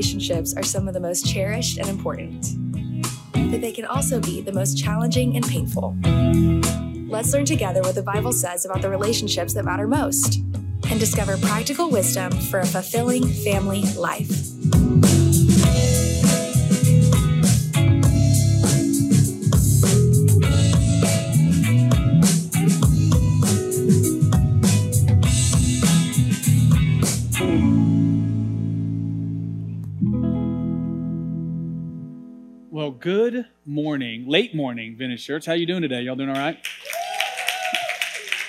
relationships are some of the most cherished and important, but they can also be the most challenging and painful. Let's learn together what the Bible says about the relationships that matter most and discover practical wisdom for a fulfilling family life. Good morning, late morning, Vintage Church. How you doing today? Y'all doing all right?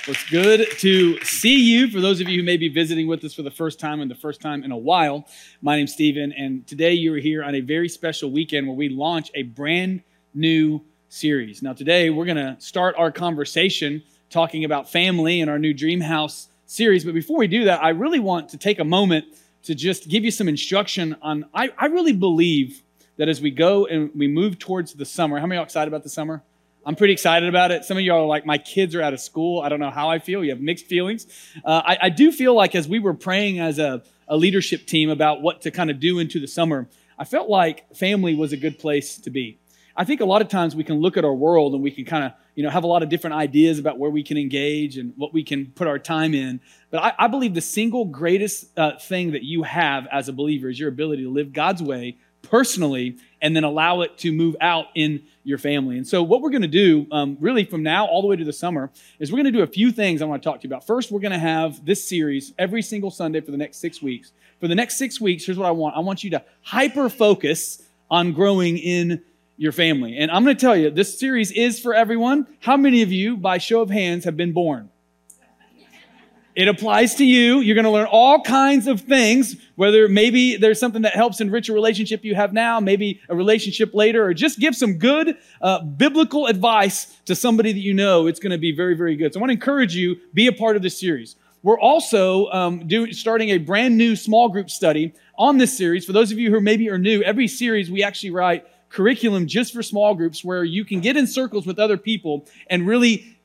Well, it's good to see you. For those of you who may be visiting with us for the first time and the first time in a while, my name's Stephen, and today you're here on a very special weekend where we launch a brand new series. Now, today we're going to start our conversation talking about family and our new Dream House series. But before we do that, I really want to take a moment to just give you some instruction on. I, I really believe that as we go and we move towards the summer, how many are excited about the summer? I'm pretty excited about it. Some of y'all are like, my kids are out of school. I don't know how I feel. You have mixed feelings. Uh, I, I, do feel like as we were praying as a, a leadership team about what to kind of do into the summer, I felt like family was a good place to be. I think a lot of times we can look at our world and we can kind of, you know, have a lot of different ideas about where we can engage and what we can put our time in. But I, I believe the single greatest uh, thing that you have as a believer is your ability to live God's way personally and then allow it to move out in your family. And so, what we're going to do, um, really from now all the way to the summer, is we're going to do a few things I want to talk to you about. First, we're going to have this series every single Sunday for the next six weeks. For the next six weeks, here's what I want I want you to hyper focus on growing in your family. And I'm going to tell you, this series is for everyone. How many of you, by show of hands, have been born? It applies to you. You're going to learn all kinds of things, whether maybe there's something that helps enrich a relationship you have now, maybe a relationship later, or just give some good uh, biblical advice to somebody that you know. It's going to be very, very good. So I want to encourage you, be a part of this series. We're also um, do, starting a brand new small group study on this series. For those of you who maybe are new, every series we actually write curriculum just for small groups where you can get in circles with other people and really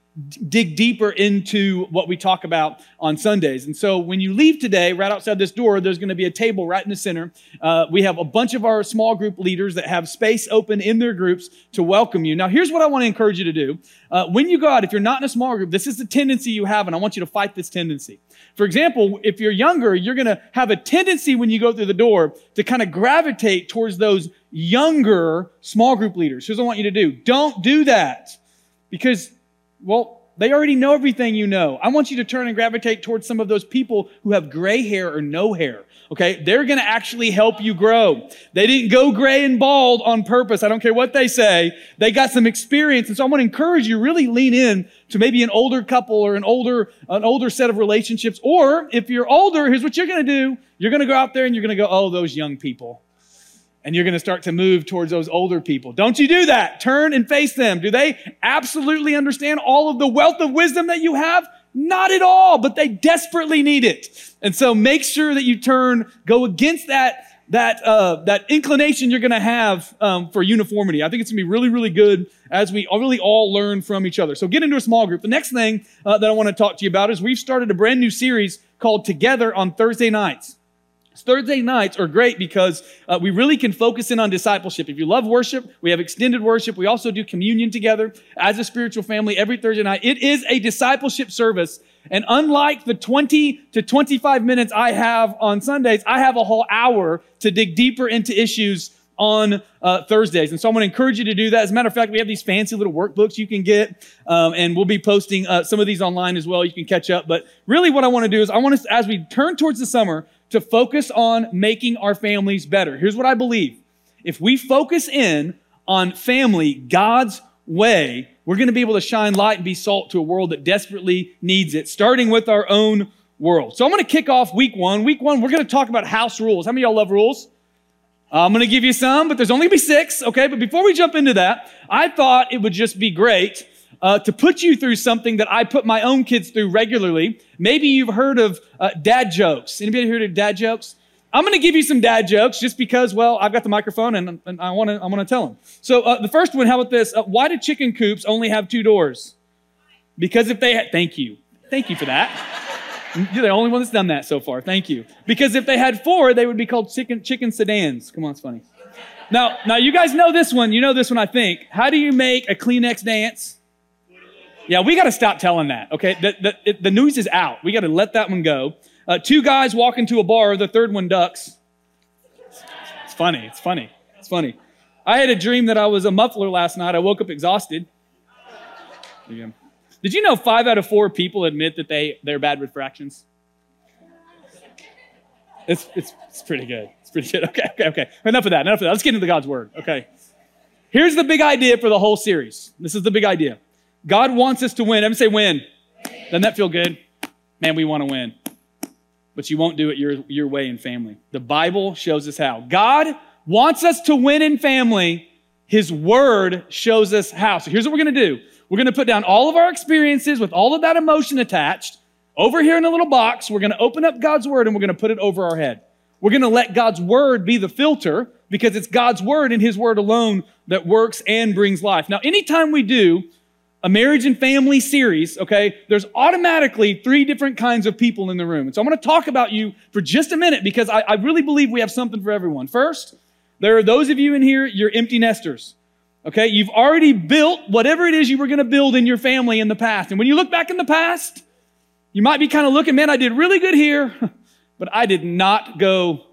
dig deeper into what we talk about on Sundays. And so when you leave today, right outside this door, there's going to be a table right in the center. Uh, we have a bunch of our small group leaders that have space open in their groups to welcome you. Now, here's what I want to encourage you to do. Uh, when you go out, if you're not in a small group, this is the tendency you have, and I want you to fight this tendency. For example, if you're younger, you're going to have a tendency when you go through the door to kind of gravitate towards those younger small group leaders. Here's what I want you to do. Don't do that because well, they already know everything you know. I want you to turn and gravitate towards some of those people who have gray hair or no hair. Okay. They're going to actually help you grow. They didn't go gray and bald on purpose. I don't care what they say. They got some experience. And so I want to encourage you really lean in to maybe an older couple or an older, an older set of relationships. Or if you're older, here's what you're going to do. You're going to go out there and you're going to go, Oh, those young people and you're going to start to move towards those older people. Don't you do that. Turn and face them. Do they absolutely understand all of the wealth of wisdom that you have? Not at all, but they desperately need it. And so make sure that you turn, go against that that uh, that inclination you're going to have um, for uniformity. I think it's going to be really, really good as we really all learn from each other. So get into a small group. The next thing uh, that I want to talk to you about is we've started a brand new series called Together on Thursday nights. Thursday nights are great because uh, we really can focus in on discipleship. If you love worship, we have extended worship. We also do communion together as a spiritual family every Thursday night. It is a discipleship service. And unlike the 20 to 25 minutes I have on Sundays, I have a whole hour to dig deeper into issues on uh, Thursdays. And so I'm going to encourage you to do that. As a matter of fact, we have these fancy little workbooks you can get, um, and we'll be posting uh, some of these online as well. You can catch up. But really, what I want to do is I want us, as we turn towards the summer, to focus on making our families better. Here's what I believe. If we focus in on family God's way, we're going to be able to shine light and be salt to a world that desperately needs it, starting with our own world. So I'm going to kick off week one. Week one, we're going to talk about house rules. How many of y'all love rules? Uh, I'm going to give you some, but there's only going to be six, okay? But before we jump into that, I thought it would just be great uh, to put you through something that I put my own kids through regularly. Maybe you've heard of uh, dad jokes. Anybody heard of dad jokes? I'm going to give you some dad jokes just because, well, I've got the microphone and, and I want to I want to tell them. So uh, the first one, how about this? Uh, why do chicken coops only have two doors? Because if they had, thank you, thank you for that. You're the only one that's done that so far. Thank you. Because if they had four, they would be called chicken, chicken sedans. Come on, it's funny. Now, now you guys know this one. You know this one, I think. How do you make a Kleenex dance? Yeah, we got to stop telling that. Okay, the, the, the news is out. We got to let that one go. Uh, two guys walk into a bar. The third one ducks. It's funny. It's funny. It's funny. I had a dream that I was a muffler last night. I woke up exhausted. Yeah. Did you know five out of four people admit that they, they're bad with fractions? It's, it's, it's pretty good. It's pretty good. Okay, okay, okay. Enough of that. Enough of that. Let's get into God's word. Okay. Here's the big idea for the whole series. This is the big idea. God wants us to win. Everyone say win. Doesn't that feel good? Man, we want to win. But you won't do it your, your way in family. The Bible shows us how. God wants us to win in family. His word shows us how. So here's what we're going to do. We're going to put down all of our experiences with all of that emotion attached. Over here in a little box, we're going to open up God's word and we're going to put it over our head. We're going to let God's word be the filter because it's God's word and his word alone that works and brings life. Now, anytime we do a marriage and family series, okay, there's automatically three different kinds of people in the room. And so I'm going to talk about you for just a minute because I, I really believe we have something for everyone. First, there are those of you in here, you're empty nesters. Okay, you've already built whatever it is you were going to build in your family in the past. And when you look back in the past, you might be kind of looking, man, I did really good here, but I did not go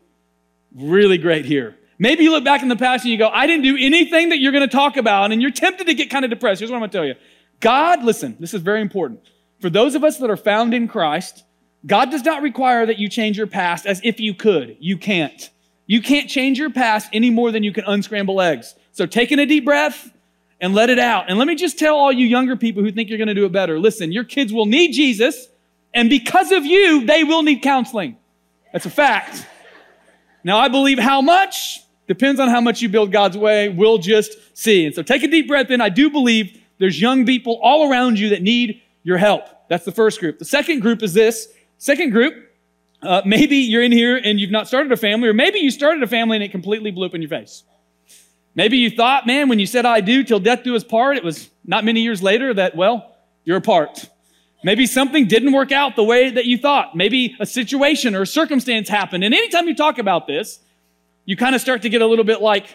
really great here. Maybe you look back in the past and you go, I didn't do anything that you're going to talk about, and you're tempted to get kind of depressed. Here's what I'm going to tell you God, listen, this is very important. For those of us that are found in Christ, God does not require that you change your past as if you could. You can't. You can't change your past any more than you can unscramble eggs. So taking a deep breath and let it out. And let me just tell all you younger people who think you're going to do it better. Listen, your kids will need Jesus, and because of you, they will need counseling. That's a fact. Now, I believe how much depends on how much you build God's way. We'll just see. And so take a deep breath in. I do believe there's young people all around you that need your help. That's the first group. The second group is this. Second group, uh, maybe you're in here and you've not started a family, or maybe you started a family and it completely blew up in your face. Maybe you thought, man, when you said I do till death do us part, it was not many years later that, well, you're apart. Maybe something didn't work out the way that you thought. Maybe a situation or a circumstance happened. And anytime you talk about this, you kind of start to get a little bit like,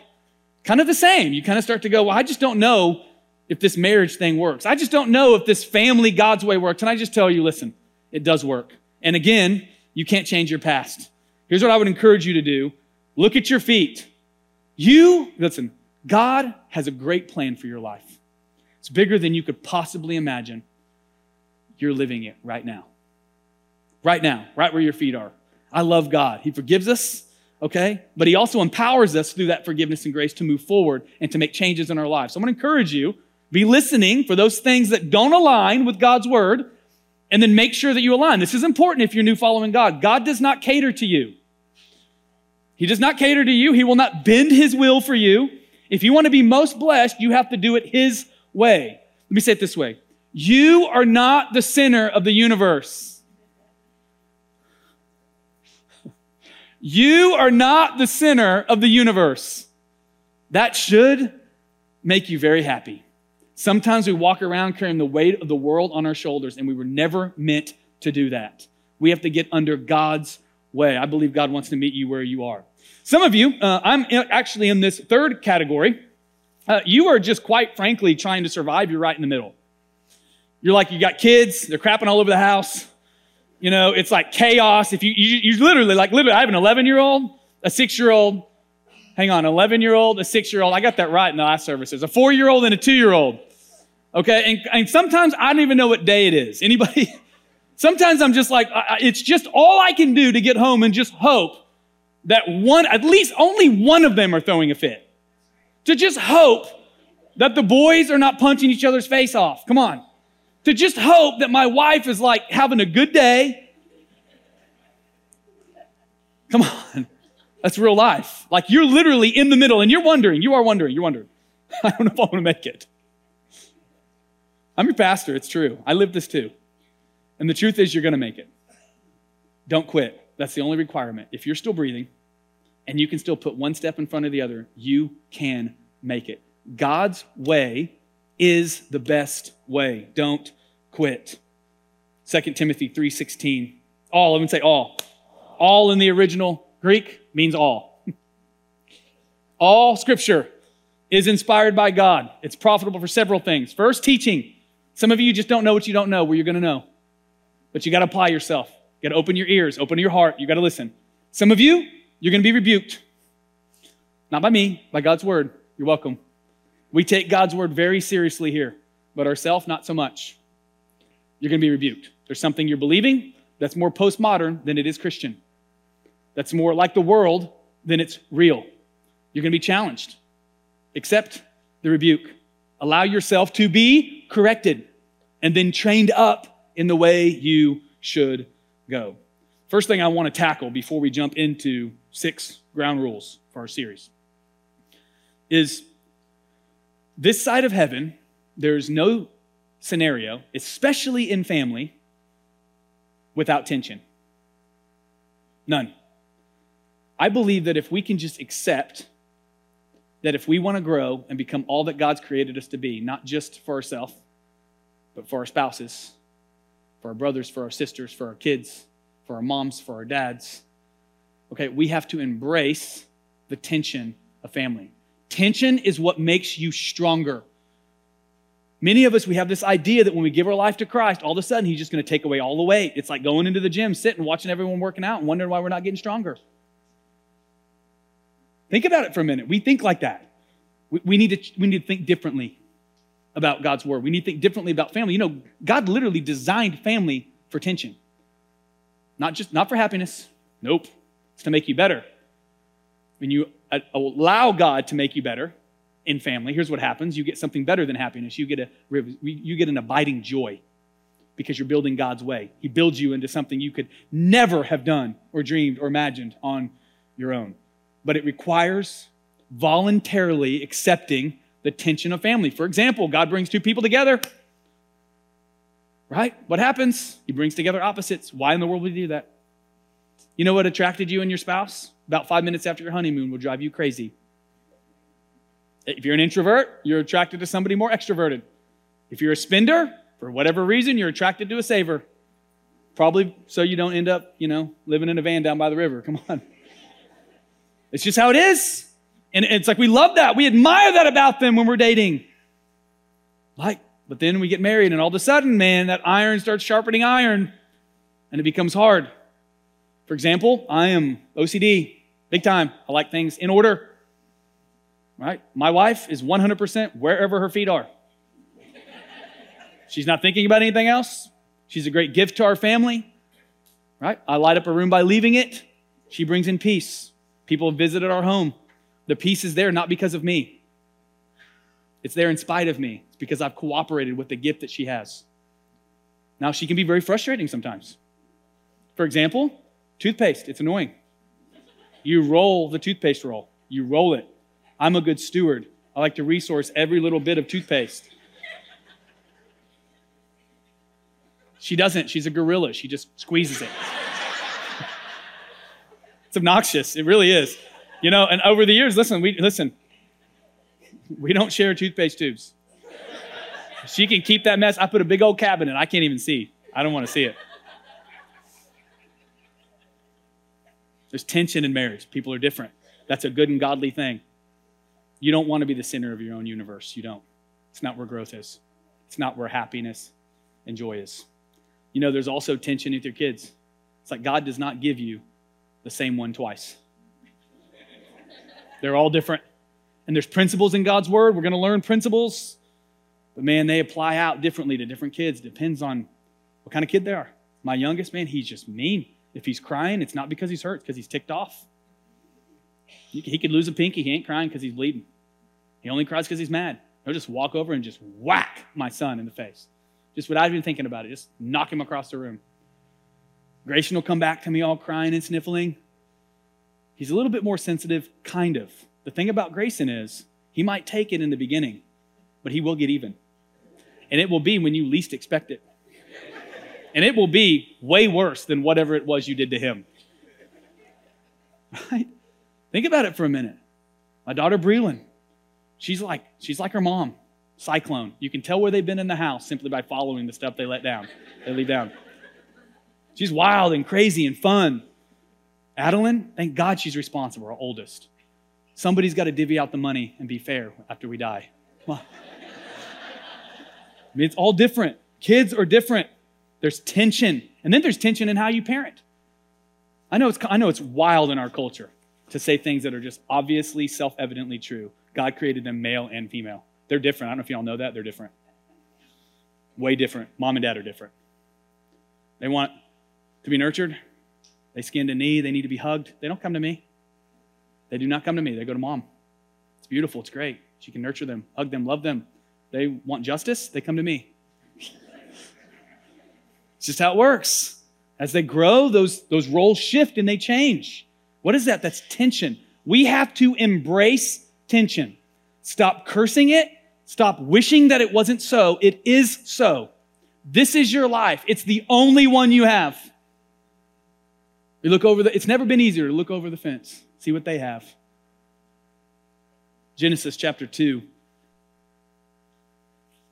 kind of the same. You kind of start to go, well, I just don't know if this marriage thing works. I just don't know if this family God's way works. And I just tell you, listen, it does work. And again, you can't change your past. Here's what I would encourage you to do. Look at your feet. You, listen, God has a great plan for your life. It's bigger than you could possibly imagine. You're living it right now. Right now, right where your feet are. I love God. He forgives us, okay? But He also empowers us through that forgiveness and grace to move forward and to make changes in our lives. So I'm to encourage you be listening for those things that don't align with God's word and then make sure that you align. This is important if you're new following God. God does not cater to you. He does not cater to you. He will not bend his will for you. If you want to be most blessed, you have to do it his way. Let me say it this way. You are not the center of the universe. You are not the center of the universe. That should make you very happy. Sometimes we walk around carrying the weight of the world on our shoulders, and we were never meant to do that. We have to get under God's way. I believe God wants to meet you where you are. Some of you, uh, I'm actually in this third category. Uh, you are just quite frankly trying to survive. You're right in the middle. You're like, you got kids, they're crapping all over the house. You know, it's like chaos. If you, you, you literally, like, literally, I have an 11 year old, a six year old, hang on, 11 year old, a six year old. I got that right in the last services. A four year old and a two year old. Okay. And, and sometimes I don't even know what day it is. Anybody? sometimes I'm just like, it's just all I can do to get home and just hope that one, at least only one of them are throwing a fit. To just hope that the boys are not punching each other's face off. Come on. To just hope that my wife is like having a good day. Come on. That's real life. Like you're literally in the middle and you're wondering, you are wondering, you're wondering, I don't know if I'm to make it. I'm your pastor. It's true. I live this too. And the truth is, you're going to make it. Don't quit. That's the only requirement. If you're still breathing, and you can still put one step in front of the other, you can make it. God's way is the best way. Don't quit. 2 Timothy 3:16 All, I would say all. All in the original Greek means all. all scripture is inspired by God. It's profitable for several things. First, teaching. Some of you just don't know what you don't know where you're going to know. But you got to apply yourself. You got to open your ears, open your heart. You got to listen. Some of you, you're going to be rebuked. Not by me, by God's word. You're welcome. We take God's word very seriously here, but ourselves, not so much. You're going to be rebuked. There's something you're believing that's more postmodern than it is Christian. That's more like the world than it's real. You're going to be challenged. Accept the rebuke. Allow yourself to be corrected and then trained up in the way you should go. First thing I want to tackle before we jump into six ground rules for our series is this side of heaven, there's no scenario, especially in family, without tension. None. I believe that if we can just accept that if we want to grow and become all that God's created us to be, not just for ourselves, but for our spouses, for our brothers, for our sisters, for our kids, for our moms, for our dads, okay, we have to embrace the tension of family. Tension is what makes you stronger. Many of us, we have this idea that when we give our life to Christ, all of a sudden He's just going to take away all the weight. It's like going into the gym, sitting, watching everyone working out, and wondering why we're not getting stronger. Think about it for a minute. We think like that. We, we, need, to, we need to think differently about God's word. We need to think differently about family. You know, God literally designed family for tension. Not just not for happiness. Nope. It's to make you better. When you uh, allow God to make you better, in family, here's what happens you get something better than happiness. You get, a, you get an abiding joy because you're building God's way. He builds you into something you could never have done or dreamed or imagined on your own. But it requires voluntarily accepting the tension of family. For example, God brings two people together. Right? What happens? He brings together opposites. Why in the world would he do that? You know what attracted you and your spouse? About five minutes after your honeymoon will drive you crazy. If you're an introvert, you're attracted to somebody more extroverted. If you're a spender, for whatever reason, you're attracted to a saver. Probably so you don't end up, you know, living in a van down by the river. Come on. It's just how it is. And it's like we love that. We admire that about them when we're dating. Like, but then we get married, and all of a sudden, man, that iron starts sharpening iron, and it becomes hard. For example, I am OCD, big time. I like things in order right? My wife is 100% wherever her feet are. She's not thinking about anything else. She's a great gift to our family, right? I light up a room by leaving it. She brings in peace. People have visited our home. The peace is there not because of me, it's there in spite of me. It's because I've cooperated with the gift that she has. Now, she can be very frustrating sometimes. For example, toothpaste, it's annoying. You roll the toothpaste roll, you roll it. I'm a good steward. I like to resource every little bit of toothpaste. She doesn't. She's a gorilla. She just squeezes it. Obnoxious. It really is. You know, and over the years, listen, we listen. We don't share toothpaste tubes. She can keep that mess. I put a big old cabinet. I can't even see. I don't want to see it. There's tension in marriage. People are different. That's a good and godly thing. You don't want to be the center of your own universe. You don't. It's not where growth is, it's not where happiness and joy is. You know, there's also tension with your kids. It's like God does not give you the same one twice. They're all different. And there's principles in God's word. We're going to learn principles. But man, they apply out differently to different kids. Depends on what kind of kid they are. My youngest, man, he's just mean. If he's crying, it's not because he's hurt, because he's ticked off. He could lose a pinky. He ain't crying because he's bleeding. He only cries because he's mad. He'll just walk over and just whack my son in the face. Just without even thinking about it, just knock him across the room. Grayson will come back to me all crying and sniffling. He's a little bit more sensitive, kind of. The thing about Grayson is he might take it in the beginning, but he will get even. And it will be when you least expect it. And it will be way worse than whatever it was you did to him. Right? Think about it for a minute. My daughter Breland, she's like she's like her mom, cyclone. You can tell where they've been in the house simply by following the stuff they let down. They leave down. She's wild and crazy and fun. Adeline, thank God she's responsible, our oldest. Somebody's got to divvy out the money and be fair after we die. I mean, it's all different. Kids are different. There's tension. And then there's tension in how you parent. I know it's, I know it's wild in our culture to say things that are just obviously self evidently true. God created them male and female. They're different. I don't know if y'all know that. They're different. Way different. Mom and dad are different. They want to be nurtured. They skinned a knee. They need to be hugged. They don't come to me. They do not come to me. They go to mom. It's beautiful. It's great. She can nurture them, hug them, love them. They want justice. They come to me. it's just how it works. As they grow, those, those roles shift and they change. What is that? That's tension. We have to embrace tension. Stop cursing it. Stop wishing that it wasn't so. It is so. This is your life. It's the only one you have. You look over the, it's never been easier to look over the fence, see what they have. Genesis chapter 2.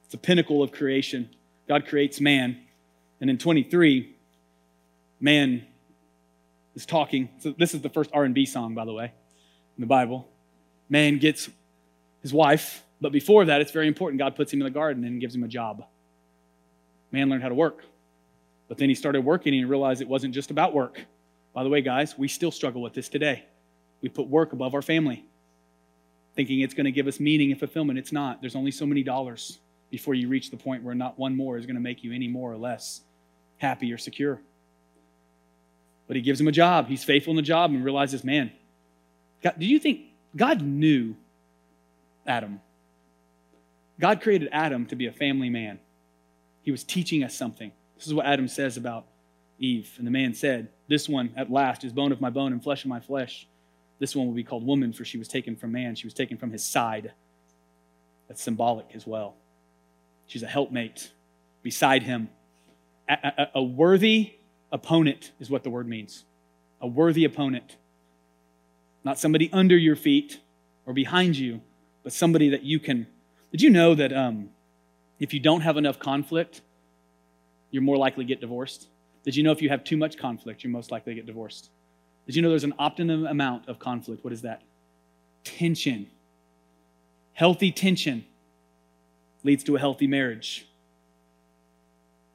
It's the pinnacle of creation. God creates man. And in 23, man is talking. So this is the first R&B song, by the way, in the Bible. Man gets his wife, but before that, it's very important. God puts him in the garden and gives him a job. Man learned how to work. But then he started working and he realized it wasn't just about work. By the way, guys, we still struggle with this today. We put work above our family, thinking it's going to give us meaning and fulfillment. It's not. There's only so many dollars before you reach the point where not one more is going to make you any more or less happy or secure. But he gives him a job. He's faithful in the job and realizes, man, God, do you think God knew Adam? God created Adam to be a family man. He was teaching us something. This is what Adam says about Eve. And the man said, This one at last is bone of my bone and flesh of my flesh. This one will be called woman, for she was taken from man. She was taken from his side. That's symbolic as well. She's a helpmate beside him. A, a, a worthy opponent is what the word means. A worthy opponent. Not somebody under your feet or behind you, but somebody that you can. Did you know that um, if you don't have enough conflict, you're more likely to get divorced? Did you know if you have too much conflict, you're most likely to get divorced? Did you know there's an optimum amount of conflict? What is that? Tension. Healthy tension leads to a healthy marriage.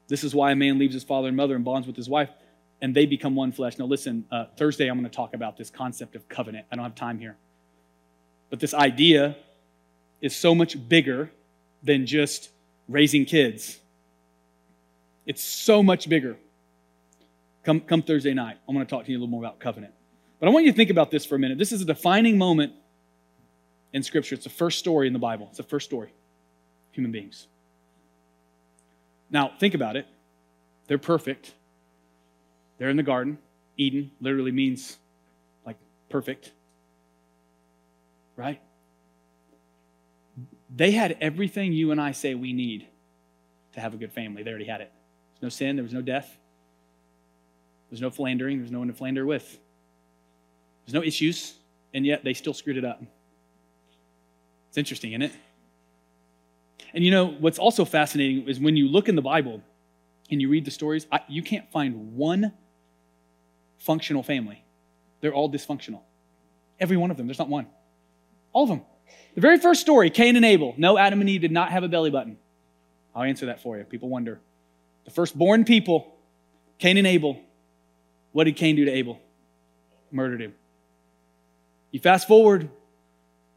This is why a man leaves his father and mother and bonds with his wife, and they become one flesh. Now, listen, uh, Thursday I'm going to talk about this concept of covenant. I don't have time here. But this idea is so much bigger than just raising kids, it's so much bigger. Come, come Thursday night, I'm going to talk to you a little more about covenant. But I want you to think about this for a minute. This is a defining moment in Scripture. It's the first story in the Bible. It's the first story. Human beings. Now, think about it. They're perfect. They're in the garden. Eden literally means like perfect. Right? They had everything you and I say we need to have a good family. They already had it. There's no sin, there was no death, there's no philandering. There's no one to philander with. There's no issues, and yet they still screwed it up. It's interesting, isn't it? And you know, what's also fascinating is when you look in the Bible and you read the stories, I, you can't find one functional family. They're all dysfunctional. Every one of them. There's not one. All of them. The very first story, Cain and Abel. No, Adam and Eve did not have a belly button. I'll answer that for you. People wonder. The firstborn people, Cain and Abel, what did Cain do to Abel? Murdered him. You fast forward,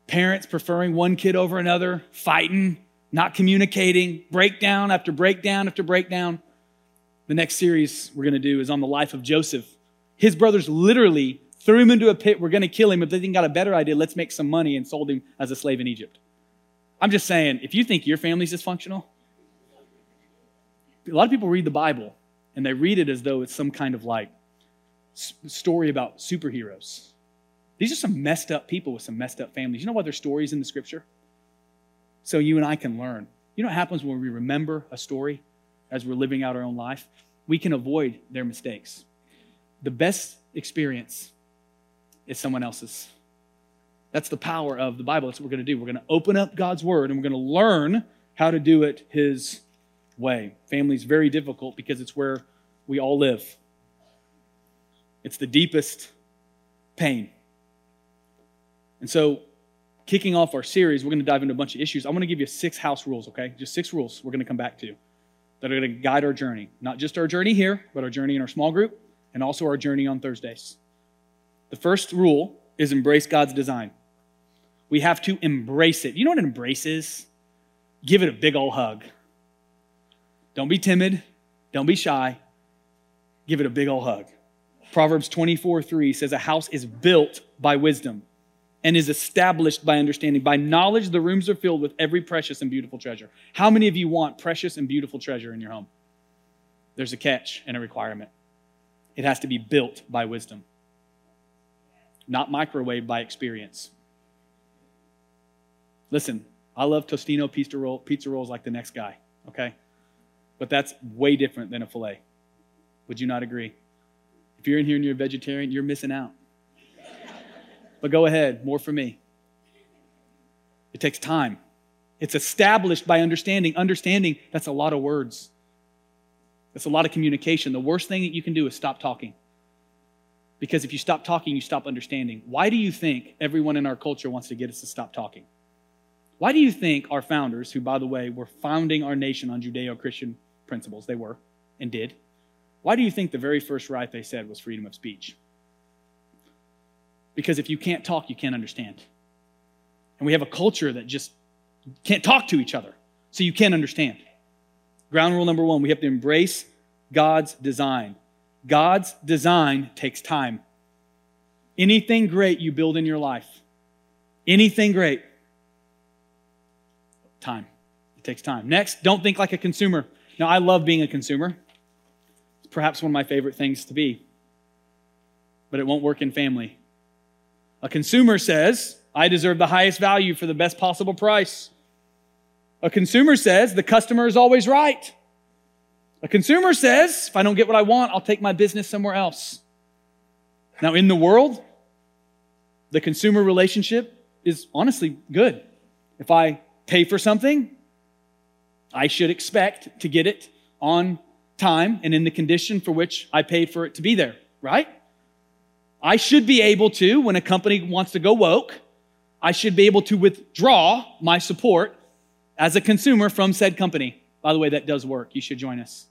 parents preferring one kid over another, fighting, not communicating, breakdown after breakdown after breakdown. The next series we're going to do is on the life of Joseph. His brothers literally threw him into a pit. We're going to kill him. If they think got a better idea, let's make some money and sold him as a slave in Egypt. I'm just saying, if you think your family's dysfunctional, a lot of people read the Bible and they read it as though it's some kind of like story about superheroes. These are some messed up people with some messed up families. You know why there's stories in the scripture? So you and I can learn. You know what happens when we remember a story as we're living out our own life? We can avoid their mistakes. The best experience is someone else's. That's the power of the Bible. That's what we're going to do. We're going to open up God's word and we're going to learn how to do it His way. Family's very difficult because it's where we all live. It's the deepest pain. And so, kicking off our series, we're going to dive into a bunch of issues. I want to give you six house rules, okay? Just six rules we're going to come back to that are going to guide our journey. Not just our journey here, but our journey in our small group and also our journey on Thursdays. The first rule is embrace God's design. We have to embrace it. You know what an embrace is? Give it a big old hug. Don't be timid. Don't be shy. Give it a big old hug. Proverbs 24 3 says, A house is built by wisdom and is established by understanding. By knowledge, the rooms are filled with every precious and beautiful treasure. How many of you want precious and beautiful treasure in your home? There's a catch and a requirement. It has to be built by wisdom, not microwaved by experience. Listen, I love Tostino pizza, roll, pizza rolls like the next guy, okay? But that's way different than a filet. Would you not agree? If you're in here and you're a vegetarian, you're missing out. But go ahead, more for me. It takes time. It's established by understanding. Understanding, that's a lot of words. That's a lot of communication. The worst thing that you can do is stop talking. Because if you stop talking, you stop understanding. Why do you think everyone in our culture wants to get us to stop talking? Why do you think our founders, who, by the way, were founding our nation on Judeo Christian principles, they were and did, why do you think the very first right they said was freedom of speech? Because if you can't talk, you can't understand. And we have a culture that just can't talk to each other, so you can't understand. Ground rule number one we have to embrace God's design. God's design takes time. Anything great you build in your life, anything great, time. It takes time. Next, don't think like a consumer. Now, I love being a consumer. Perhaps one of my favorite things to be, but it won't work in family. A consumer says, I deserve the highest value for the best possible price. A consumer says, the customer is always right. A consumer says, if I don't get what I want, I'll take my business somewhere else. Now, in the world, the consumer relationship is honestly good. If I pay for something, I should expect to get it on time and in the condition for which I paid for it to be there, right? I should be able to, when a company wants to go woke, I should be able to withdraw my support as a consumer from said company. By the way, that does work. You should join us.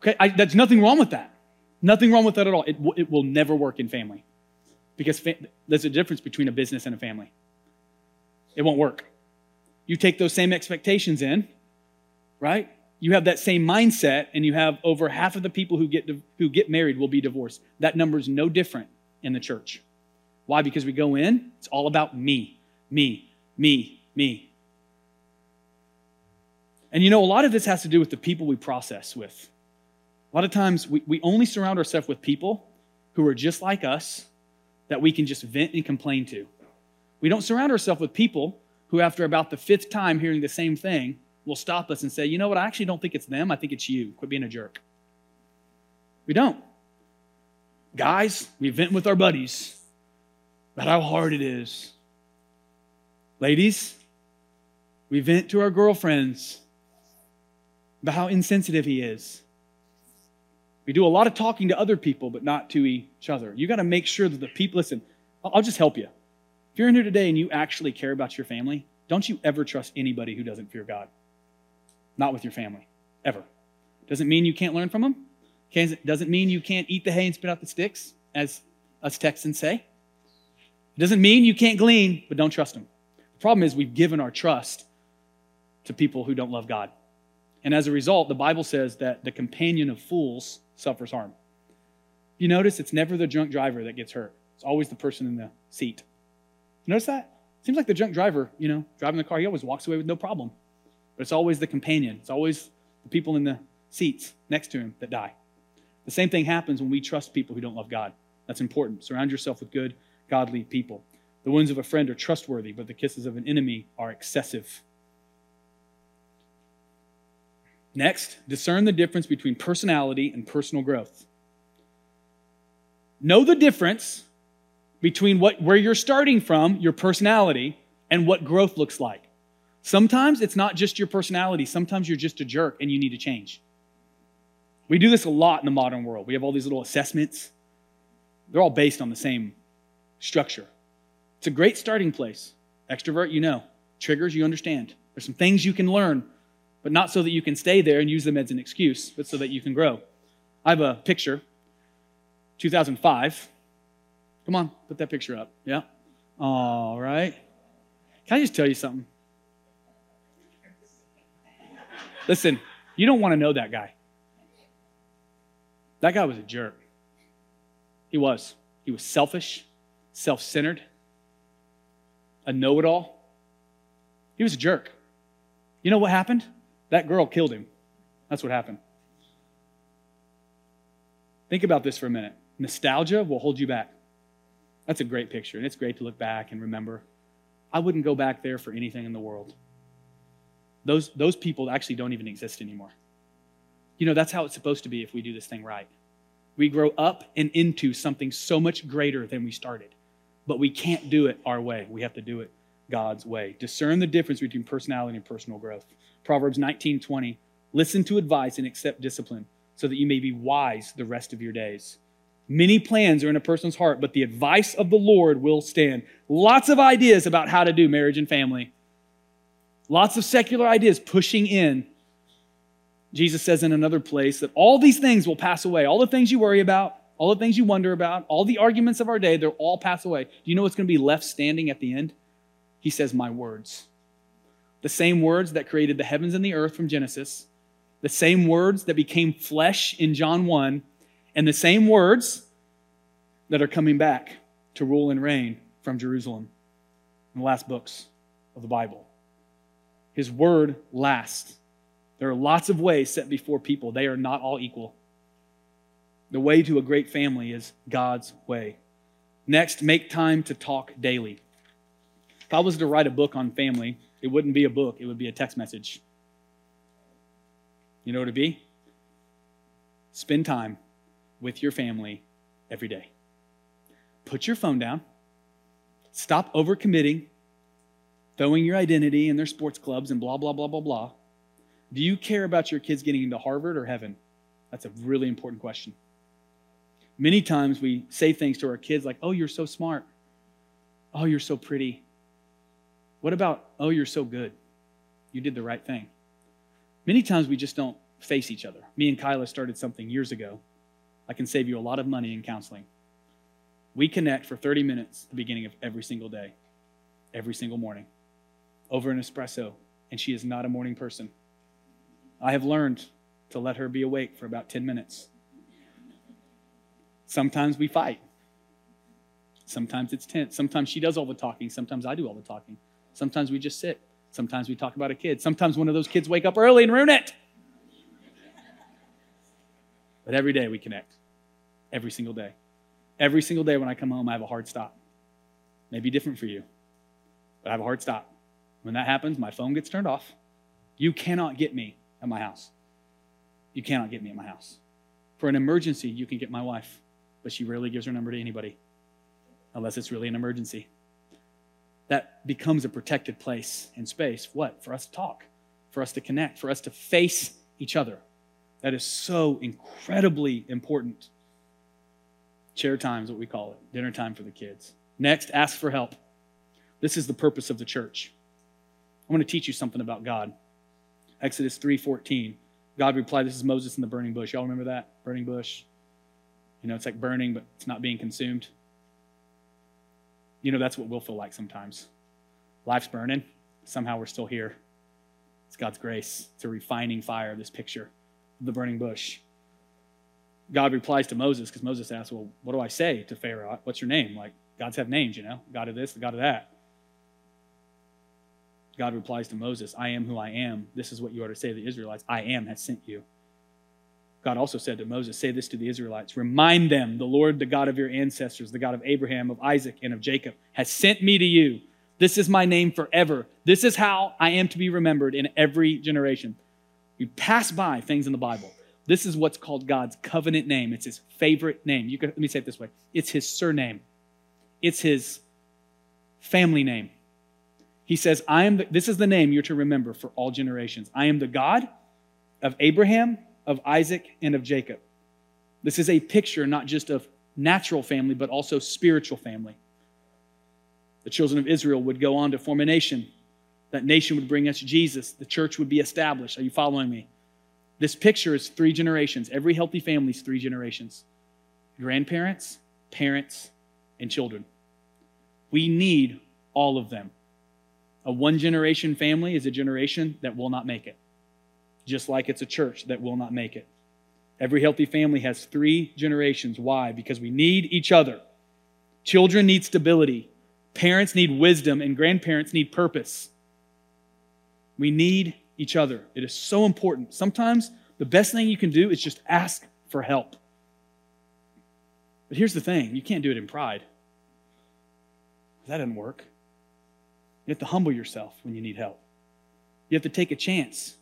Okay, I, nothing wrong with that. Nothing wrong with that at all. It, it will never work in family because there's a difference between a business and a family. It won't work. You take those same expectations in, right? You have that same mindset and you have over half of the people who get, who get married will be divorced. That number is no different in the church. Why? Because we go in, it's all about me, me, me, me. And you know, a lot of this has to do with the people we process with. A lot of times we, we only surround ourselves with people who are just like us that we can just vent and complain to. We don't surround ourselves with people who, after about the fifth time hearing the same thing, will stop us and say, you know what, I actually don't think it's them, I think it's you. Quit being a jerk. We don't. Guys, we vent with our buddies about how hard it is. Ladies, we vent to our girlfriends about how insensitive he is. We do a lot of talking to other people, but not to each other. You got to make sure that the people, listen, I'll just help you. If you're in here today and you actually care about your family, don't you ever trust anybody who doesn't fear God not with your family, ever. Doesn't mean you can't learn from them. Doesn't mean you can't eat the hay and spit out the sticks, as us Texans say. It doesn't mean you can't glean, but don't trust them. The problem is we've given our trust to people who don't love God. And as a result, the Bible says that the companion of fools suffers harm. You notice it's never the drunk driver that gets hurt. It's always the person in the seat. You notice that? Seems like the drunk driver, you know, driving the car, he always walks away with no problem. But it's always the companion, it's always the people in the seats next to him that die. The same thing happens when we trust people who don't love God. That's important. Surround yourself with good, godly people. The wounds of a friend are trustworthy, but the kisses of an enemy are excessive. Next, discern the difference between personality and personal growth. Know the difference between what, where you're starting from, your personality, and what growth looks like. Sometimes it's not just your personality, sometimes you're just a jerk and you need to change. We do this a lot in the modern world. We have all these little assessments, they're all based on the same structure. It's a great starting place. Extrovert, you know. Triggers, you understand. There's some things you can learn, but not so that you can stay there and use them as an excuse, but so that you can grow. I have a picture, 2005. Come on, put that picture up. Yeah. All right. Can I just tell you something? Listen, you don't want to know that guy. That guy was a jerk. He was. He was selfish, self centered, a know it all. He was a jerk. You know what happened? That girl killed him. That's what happened. Think about this for a minute. Nostalgia will hold you back. That's a great picture, and it's great to look back and remember. I wouldn't go back there for anything in the world. Those, those people actually don't even exist anymore. You know, that's how it's supposed to be if we do this thing right. We grow up and into something so much greater than we started, but we can't do it our way. We have to do it God's way. Discern the difference between personality and personal growth. Proverbs 19:20. Listen to advice and accept discipline so that you may be wise the rest of your days. Many plans are in a person's heart, but the advice of the Lord will stand. Lots of ideas about how to do marriage and family. Lots of secular ideas pushing in. Jesus says in another place that all these things will pass away. All the things you worry about, all the things you wonder about, all the arguments of our day, they'll all pass away. Do you know what's going to be left standing at the end? He says, My words. The same words that created the heavens and the earth from Genesis, the same words that became flesh in John 1, and the same words that are coming back to rule and reign from Jerusalem in the last books of the Bible. His word lasts. There are lots of ways set before people, they are not all equal. The way to a great family is God's way. Next, make time to talk daily. If I was to write a book on family, it wouldn't be a book, it would be a text message. You know what it'd be? Spend time with your family every day. Put your phone down. Stop overcommitting, throwing your identity in their sports clubs and blah, blah, blah, blah, blah. Do you care about your kids getting into Harvard or heaven? That's a really important question. Many times we say things to our kids like, oh, you're so smart. Oh, you're so pretty. What about, oh, you're so good? You did the right thing. Many times we just don't face each other. Me and Kyla started something years ago I can save you a lot of money in counseling. We connect for 30 minutes at the beginning of every single day, every single morning, over an espresso, and she is not a morning person. I have learned to let her be awake for about 10 minutes. Sometimes we fight. Sometimes it's tense. Sometimes she does all the talking. Sometimes I do all the talking. Sometimes we just sit. Sometimes we talk about a kid. Sometimes one of those kids wake up early and ruin it. But every day we connect. Every single day. Every single day when I come home, I have a hard stop. Maybe different for you, but I have a hard stop. When that happens, my phone gets turned off. You cannot get me at my house. You cannot get me at my house. For an emergency, you can get my wife, but she rarely gives her number to anybody unless it's really an emergency. That becomes a protected place and space. What? For us to talk, for us to connect, for us to face each other. That is so incredibly important. Chair time is what we call it, dinner time for the kids. Next, ask for help. This is the purpose of the church. I want to teach you something about God. Exodus 3:14. God replied, This is Moses in the burning bush. Y'all remember that? Burning bush. You know, it's like burning, but it's not being consumed. You know, that's what we'll feel like sometimes. Life's burning. Somehow we're still here. It's God's grace. It's a refining fire, this picture the burning bush. God replies to Moses because Moses asks, Well, what do I say to Pharaoh? What's your name? Like, gods have names, you know, God of this, the God of that. God replies to Moses, I am who I am. This is what you are to say to the Israelites I am has sent you. God also said to Moses, Say this to the Israelites Remind them, the Lord, the God of your ancestors, the God of Abraham, of Isaac, and of Jacob, has sent me to you. This is my name forever. This is how I am to be remembered in every generation. We pass by things in the Bible. This is what's called God's covenant name. It's his favorite name. You can, let me say it this way it's his surname, it's his family name. He says, I am the, this is the name you're to remember for all generations. I am the God of Abraham, of Isaac and of Jacob. This is a picture not just of natural family, but also spiritual family. The children of Israel would go on to form a nation. That nation would bring us Jesus. The church would be established. Are you following me? This picture is three generations. Every healthy family is three generations grandparents, parents, and children. We need all of them. A one generation family is a generation that will not make it, just like it's a church that will not make it. Every healthy family has three generations. Why? Because we need each other. Children need stability, parents need wisdom, and grandparents need purpose. We need each other. It is so important. Sometimes the best thing you can do is just ask for help. But here's the thing you can't do it in pride. That doesn't work. You have to humble yourself when you need help. You have to take a chance.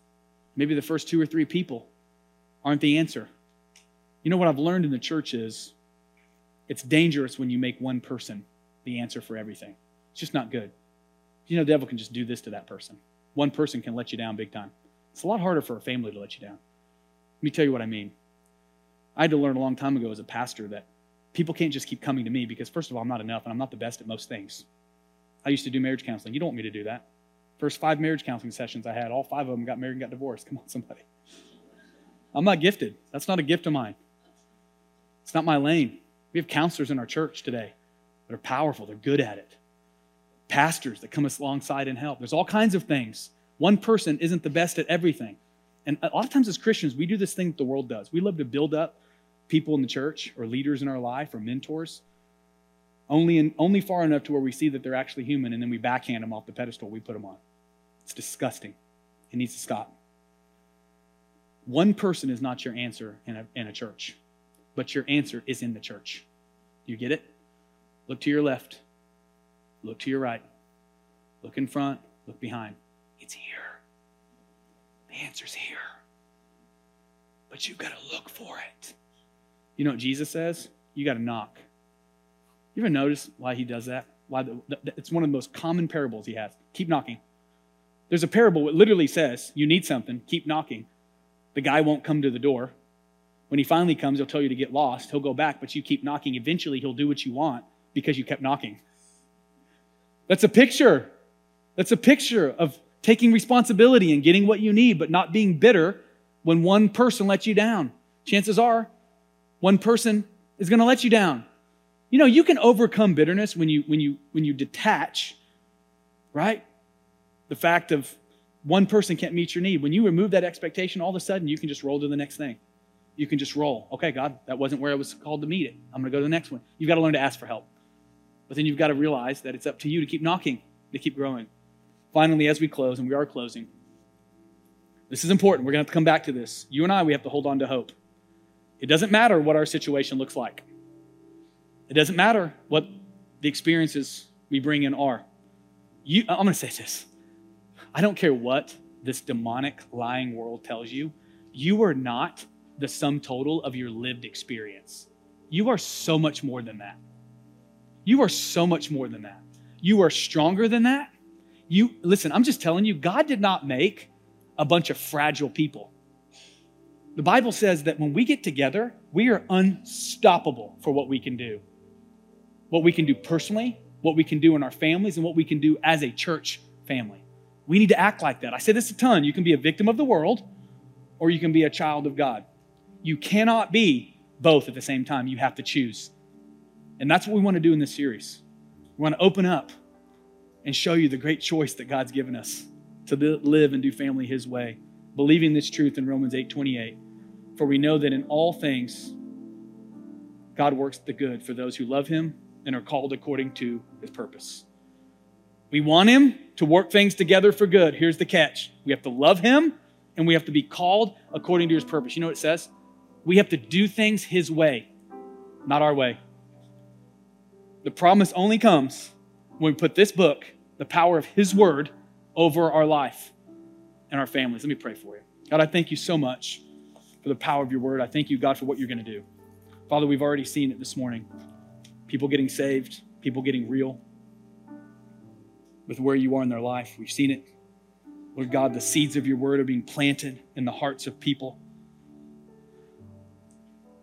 Maybe the first two or three people aren't the answer. You know what I've learned in the church is it's dangerous when you make one person the answer for everything. It's just not good. You know, the devil can just do this to that person. One person can let you down big time. It's a lot harder for a family to let you down. Let me tell you what I mean. I had to learn a long time ago as a pastor that people can't just keep coming to me because, first of all, I'm not enough and I'm not the best at most things. I used to do marriage counseling. You don't want me to do that. First five marriage counseling sessions I had, all five of them got married and got divorced. Come on, somebody. I'm not gifted. That's not a gift of mine. It's not my lane. We have counselors in our church today that are powerful, they're good at it. Pastors that come alongside and help. There's all kinds of things. One person isn't the best at everything. And a lot of times as Christians, we do this thing that the world does. We love to build up people in the church or leaders in our life or mentors only, in, only far enough to where we see that they're actually human and then we backhand them off the pedestal we put them on. It's disgusting. It needs to stop. One person is not your answer in a, in a church, but your answer is in the church. You get it? Look to your left, look to your right, look in front, look behind. It's here. The answer's here. But you've got to look for it. You know what Jesus says? You got to knock. You ever notice why he does that? Why the, it's one of the most common parables he has. Keep knocking. There's a parable that literally says, You need something, keep knocking. The guy won't come to the door. When he finally comes, he'll tell you to get lost. He'll go back, but you keep knocking. Eventually, he'll do what you want because you kept knocking. That's a picture. That's a picture of taking responsibility and getting what you need, but not being bitter when one person lets you down. Chances are, one person is going to let you down. You know, you can overcome bitterness when you when you when you detach, right? The fact of one person can't meet your need. When you remove that expectation, all of a sudden you can just roll to the next thing. You can just roll. Okay, God, that wasn't where I was called to meet it. I'm going to go to the next one. You've got to learn to ask for help. But then you've got to realize that it's up to you to keep knocking, to keep growing. Finally, as we close, and we are closing, this is important. We're going to have to come back to this. You and I, we have to hold on to hope. It doesn't matter what our situation looks like. It doesn't matter what the experiences we bring in are. You, I'm going to say this. I don't care what this demonic lying world tells you. You are not the sum total of your lived experience. You are so much more than that. You are so much more than that. You are stronger than that. You listen, I'm just telling you, God did not make a bunch of fragile people. The Bible says that when we get together, we are unstoppable for what we can do what we can do personally, what we can do in our families, and what we can do as a church family. We need to act like that. I say this a ton. You can be a victim of the world or you can be a child of God. You cannot be both at the same time. You have to choose. And that's what we want to do in this series. We want to open up and show you the great choice that God's given us to live and do family His way, believing this truth in Romans 8 28. For we know that in all things, God works the good for those who love Him and are called according to his purpose. We want him to work things together for good. Here's the catch we have to love him and we have to be called according to his purpose. You know what it says? We have to do things his way, not our way. The promise only comes when we put this book, the power of his word, over our life and our families. Let me pray for you. God, I thank you so much for the power of your word. I thank you, God, for what you're going to do. Father, we've already seen it this morning people getting saved, people getting real with where you are in their life. We've seen it. Lord God, the seeds of your word are being planted in the hearts of people.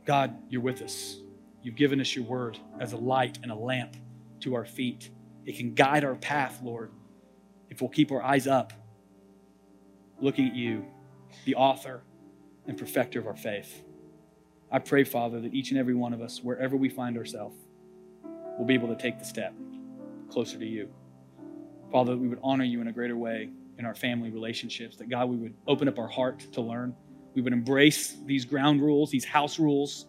God, you're with us. You've given us your word as a light and a lamp to our feet. It can guide our path, Lord, if we'll keep our eyes up, looking at you, the author and perfecter of our faith. I pray, Father, that each and every one of us, wherever we find ourselves, will be able to take the step closer to you. Father, we would honor you in a greater way in our family relationships, that God, we would open up our heart to learn. We would embrace these ground rules, these house rules.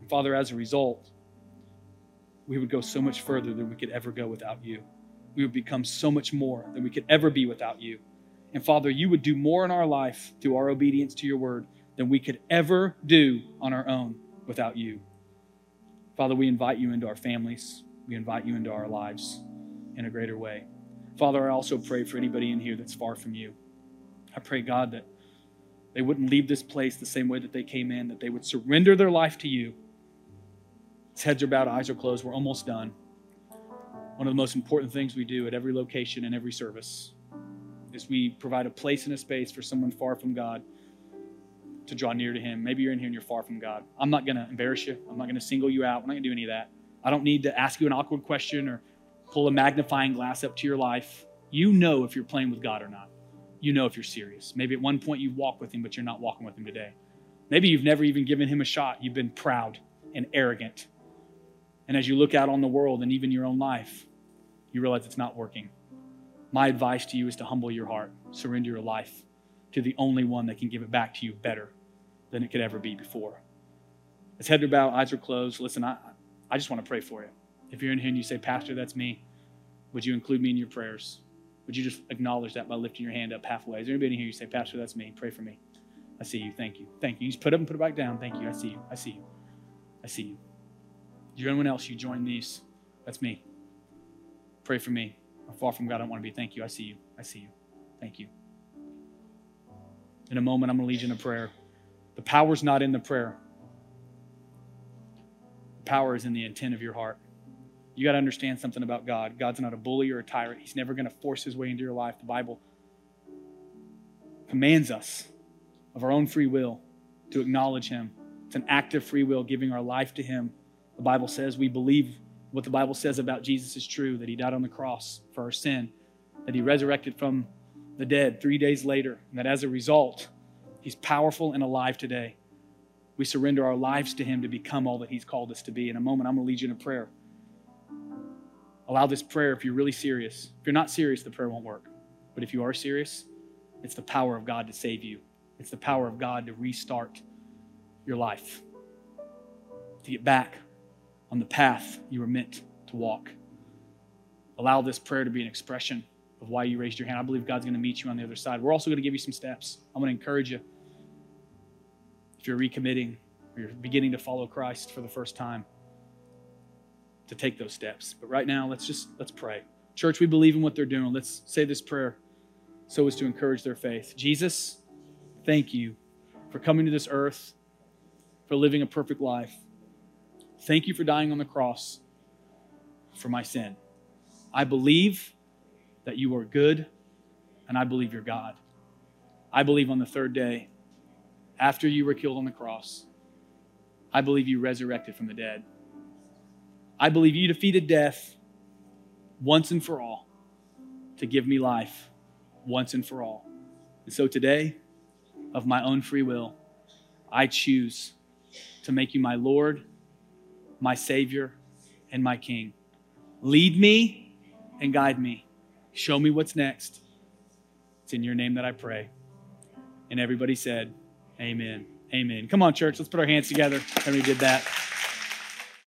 And Father, as a result, we would go so much further than we could ever go without you. We would become so much more than we could ever be without you. And Father, you would do more in our life through our obedience to your word than we could ever do on our own without you. Father, we invite you into our families. We invite you into our lives in a greater way. Father, I also pray for anybody in here that's far from you. I pray, God, that they wouldn't leave this place the same way that they came in, that they would surrender their life to you. Heads are bowed, eyes are closed, we're almost done. One of the most important things we do at every location and every service is we provide a place and a space for someone far from God to draw near to Him. Maybe you're in here and you're far from God. I'm not going to embarrass you. I'm not going to single you out. I'm not going to do any of that. I don't need to ask you an awkward question or pull a magnifying glass up to your life. You know if you're playing with God or not. You know if you're serious. Maybe at one point you walk with Him, but you're not walking with Him today. Maybe you've never even given Him a shot. You've been proud and arrogant. And as you look out on the world and even your own life, you realize it's not working. My advice to you is to humble your heart, surrender your life to the only one that can give it back to you better than it could ever be before. As head are bowed, eyes are closed, listen, I, I just want to pray for you. If you're in here and you say, Pastor, that's me, would you include me in your prayers? Would you just acknowledge that by lifting your hand up halfway? Is there anybody in here you say, Pastor, that's me? Pray for me. I see you. Thank you. Thank you. You just put up and put it back down. Thank you. I see you. I see you. I see you. Is there anyone else you join these? That's me. Pray for me. I'm far from God. I don't want to be. Thank you. I see you. I see you. Thank you. In a moment, I'm going to lead you in a prayer. The power's not in the prayer, the power is in the intent of your heart. You got to understand something about God. God's not a bully or a tyrant. He's never going to force his way into your life. The Bible commands us of our own free will to acknowledge him. It's an act of free will, giving our life to him. The Bible says we believe what the Bible says about Jesus is true that he died on the cross for our sin, that he resurrected from the dead three days later, and that as a result, he's powerful and alive today. We surrender our lives to him to become all that he's called us to be. In a moment, I'm going to lead you in a prayer. Allow this prayer if you're really serious. If you're not serious, the prayer won't work. But if you are serious, it's the power of God to save you, it's the power of God to restart your life, to get back on the path you were meant to walk. Allow this prayer to be an expression of why you raised your hand. I believe God's going to meet you on the other side. We're also going to give you some steps. I'm going to encourage you. If you're recommitting or you're beginning to follow Christ for the first time, to take those steps. But right now, let's just let's pray. Church, we believe in what they're doing. Let's say this prayer so as to encourage their faith. Jesus, thank you for coming to this earth, for living a perfect life. Thank you for dying on the cross for my sin. I believe that you are good, and I believe you're God. I believe on the third day, after you were killed on the cross, I believe you resurrected from the dead. I believe you defeated death once and for all to give me life once and for all. And so today, of my own free will, I choose to make you my Lord, my Savior, and my King. Lead me and guide me. Show me what's next. It's in your name that I pray. And everybody said, Amen. Amen. Come on, church. Let's put our hands together. Everybody did that.